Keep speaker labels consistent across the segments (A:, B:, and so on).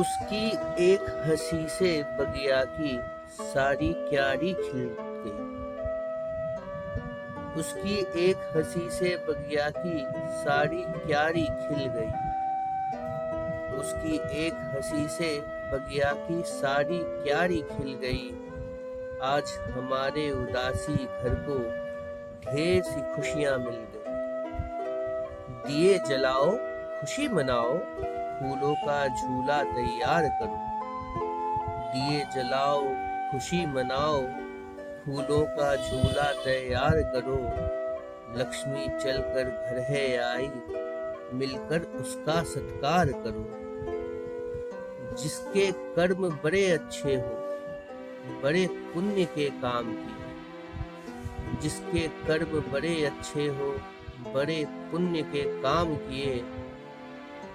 A: उसकी एक हँसी से बगिया की सारी क्यारी खिल गई उसकी एक हँसी से बगिया की सारी क्यारी खिल गई। उसकी एक हँसी से बगिया की सारी क्यारी खिल गई। आज हमारे उदासी घर को ढेर सी खुशियाँ मिल गई। दिए जलाओ, खुशी मनाओ फूलों का झूला तैयार करो। दिए जलाओ, खुशी मनाओ, फूलों का झूला तैयार करो। लक्ष्मी चलकर घर है आई, मिलकर उसका सत्कार करो। जिसके कर्म बड़े अच्छे हो, बड़े पुण्य के काम किए। जिसके कर्म बड़े अच्छे हो, बड़े पुण्य के काम किए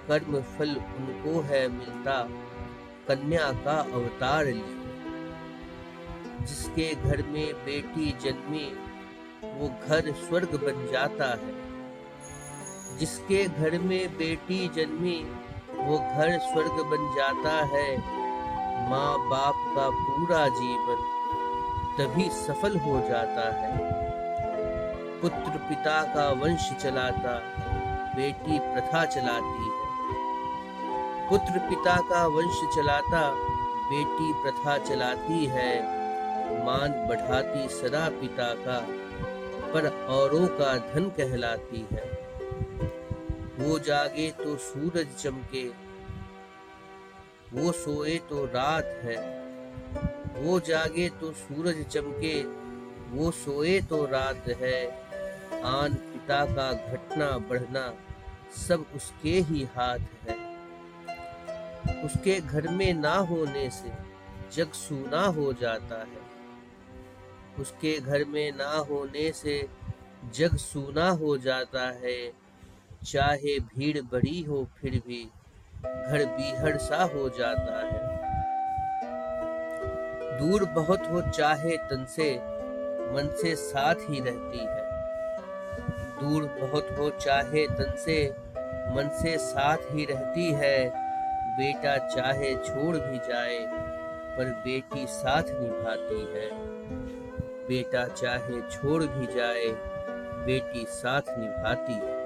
A: कर्म फल उनको है मिलता। कन्या का अवतार लिए जिसके घर में बेटी जन्मी, वो घर स्वर्ग बन जाता है। जिसके घर में बेटी जन्मी, वो घर स्वर्ग बन जाता है। माँ बाप का पूरा जीवन तभी सफल हो जाता है। पुत्र पिता का वंश चलाता, बेटी प्रथा चलाती है। पुत्र पिता का वंश चलाता, बेटी प्रथा चलाती है, मान बढ़ाती सदा पिता का, पर औरों का धन कहलाती है। वो जागे तो सूरज चमके, वो सोए तो रात है। वो जागे तो सूरज चमके, वो सोए तो रात है। आन पिता का घटना बढ़ना सब उसके ही हाथ है। उसके घर में ना होने से जग सूना हो जाता है। उसके घर में ना होने से जग सूना हो जाता है। चाहे भीड़ बड़ी हो फिर भी घर बीहड़ सा हो जाता है। दूर बहुत हो चाहे तन से मन से साथ ही रहती है। दूर बहुत हो चाहे तन से मन से साथ ही रहती है। बेटा चाहे छोड़ भी जाए, पर बेटी साथ निभाती है। बेटा चाहे छोड़ भी जाए, बेटी साथ निभाती है।